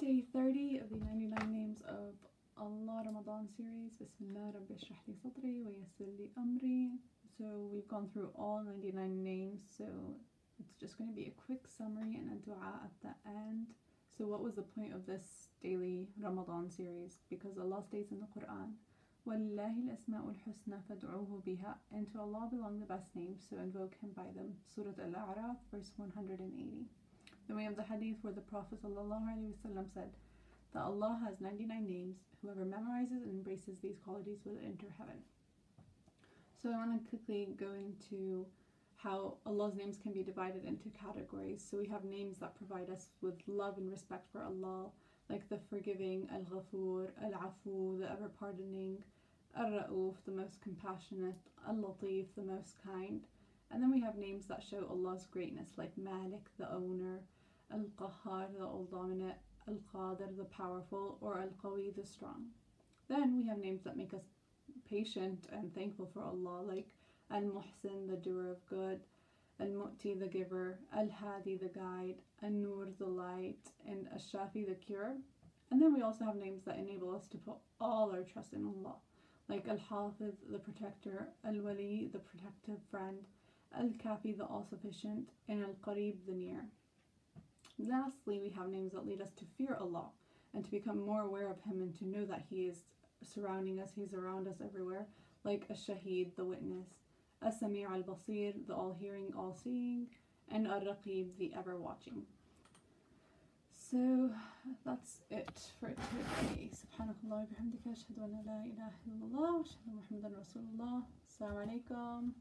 day 30 of the 99 names of Allah Ramadan series. Bismillah Rabbi shrah li sadri wa yassir li amri. So we've gone through all 99 names, so it's just going to be a quick summary and a dua at the end. So what was the point of this daily Ramadan series? Because Allah states in the Quran, وَلِلَّهِ الْأَسْمَاءُ الْحُسْنَى فَادْعُوهُ بِهَا And to Allah belong the best names, so invoke Him by them. Surah Al-A'raf, verse 180. We have the hadith where the Prophet said that Allah has 99 names. Whoever memorizes and embraces these qualities will enter heaven. So I want to quickly go into how Allah's names can be divided into categories. So we have names that provide us with love and respect for Allah, like the forgiving, Al Ghafur, Al Afu, the ever pardoning, Al Ra'uf, the most compassionate, Al Latif, the most kind. And then we have names that show Allah's greatness, like Malik, the owner, Al Qahar, the all dominant, Al Qadir, the powerful, or Al Qawi, the strong. Then we have names that make us patient and thankful for Allah, like Al Muhsin, the doer of good, Al Mu'ti, the giver, Al Hadi, the guide, Al Nur, the light, and Al Shafi, the cure. And then we also have names that enable us to put all our trust in Allah, like Al Hafiz, the protector, Al Wali, the protective friend, Al Kafi, the all sufficient, and Al Qarib, the near. Lastly, we have names that lead us to fear Allah and to become more aware of Him and to know that He is surrounding us, He's around us everywhere, like a Shaheed, the witness, a Sami' al Basir, the all hearing, all seeing, and a Raqib, the ever watching. So that's it for today. Subhanakallah wa bihamdika ashhadu an la ilaha illallah wa ashhadu Muhammadan Rasulullah. Assalamu alaikum.